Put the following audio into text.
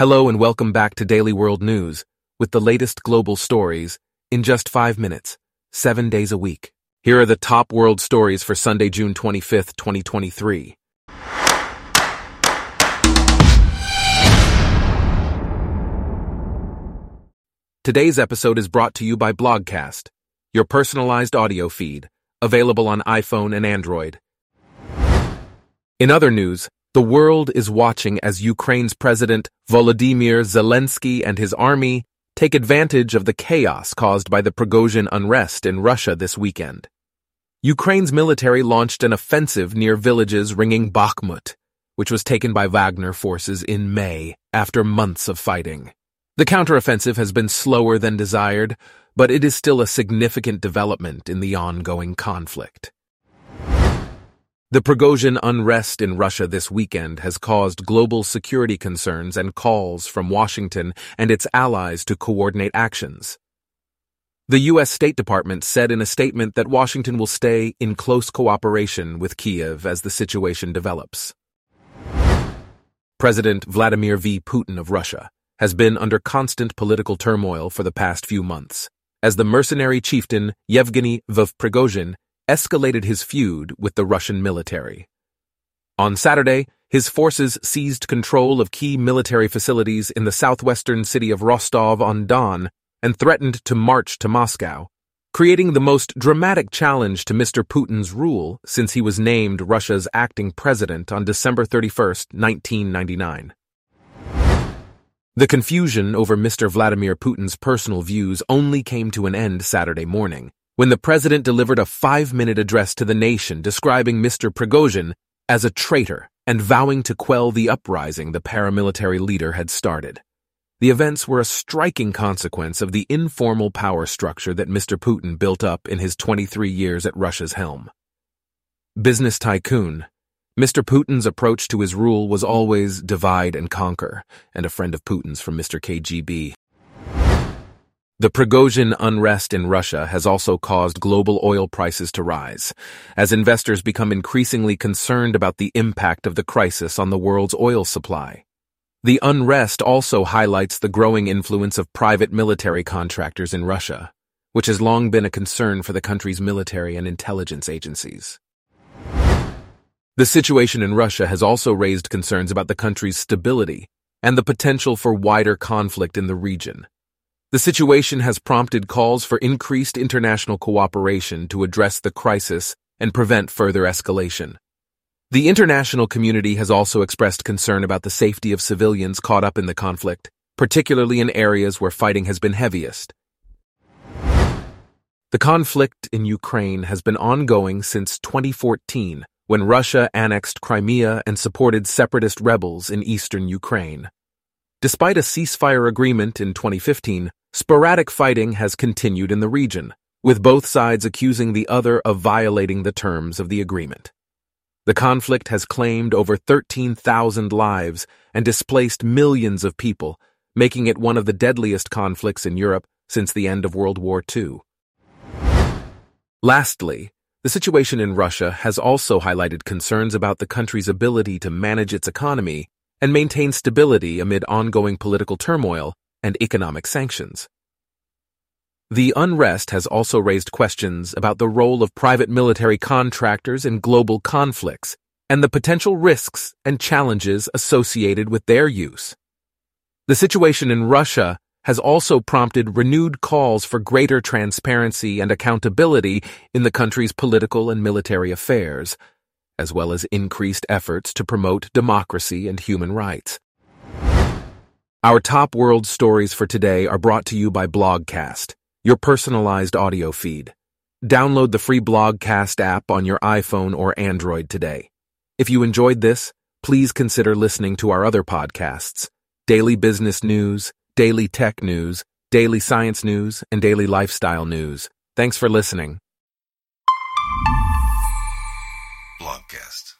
Hello and welcome back to Daily World News with the latest global stories in just five minutes, seven days a week. Here are the top world stories for Sunday, June 25th, 2023. Today's episode is brought to you by Blogcast, your personalized audio feed, available on iPhone and Android. In other news, the world is watching as Ukraine's President Volodymyr Zelensky and his army take advantage of the chaos caused by the Prigozhin unrest in Russia this weekend. Ukraine's military launched an offensive near villages ringing Bakhmut, which was taken by Wagner forces in May after months of fighting. The counteroffensive has been slower than desired, but it is still a significant development in the ongoing conflict. The Prigozhin unrest in Russia this weekend has caused global security concerns and calls from Washington and its allies to coordinate actions. The U.S. State Department said in a statement that Washington will stay in close cooperation with Kiev as the situation develops. President Vladimir V. Putin of Russia has been under constant political turmoil for the past few months, as the mercenary chieftain Yevgeny Vov Prigozhin escalated his feud with the Russian military. On Saturday, his forces seized control of key military facilities in the southwestern city of Rostov-on-Don and threatened to march to Moscow, creating the most dramatic challenge to Mr. Putin's rule since he was named Russia's acting president on December 31, 1999. The confusion over Mr. Vladimir Putin's personal views only came to an end Saturday morning when the president delivered a five-minute address to the nation describing Mr. Prigozhin as a traitor and vowing to quell the uprising the paramilitary leader had started. The events were a striking consequence of the informal power structure that Mr. Putin built up in his 23 years at Russia's helm. Business tycoon, Mr. Putin's approach to his rule was always divide and conquer, and a friend of Putin's from Mr. KGB the Prigozhin unrest in Russia has also caused global oil prices to rise, as investors become increasingly concerned about the impact of the crisis on the world's oil supply. The unrest also highlights the growing influence of private military contractors in Russia, which has long been a concern for the country's military and intelligence agencies. The situation in Russia has also raised concerns about the country's stability and the potential for wider conflict in the region. The situation has prompted calls for increased international cooperation to address the crisis and prevent further escalation. The international community has also expressed concern about the safety of civilians caught up in the conflict, particularly in areas where fighting has been heaviest. The conflict in Ukraine has been ongoing since 2014, when Russia annexed Crimea and supported separatist rebels in eastern Ukraine. Despite a ceasefire agreement in 2015, Sporadic fighting has continued in the region, with both sides accusing the other of violating the terms of the agreement. The conflict has claimed over 13,000 lives and displaced millions of people, making it one of the deadliest conflicts in Europe since the end of World War II. Lastly, the situation in Russia has also highlighted concerns about the country's ability to manage its economy and maintain stability amid ongoing political turmoil and economic sanctions. The unrest has also raised questions about the role of private military contractors in global conflicts and the potential risks and challenges associated with their use. The situation in Russia has also prompted renewed calls for greater transparency and accountability in the country's political and military affairs, as well as increased efforts to promote democracy and human rights. Our top world stories for today are brought to you by Blogcast, your personalized audio feed. Download the free Blogcast app on your iPhone or Android today. If you enjoyed this, please consider listening to our other podcasts Daily Business News, Daily Tech News, Daily Science News, and Daily Lifestyle News. Thanks for listening. Blogcast.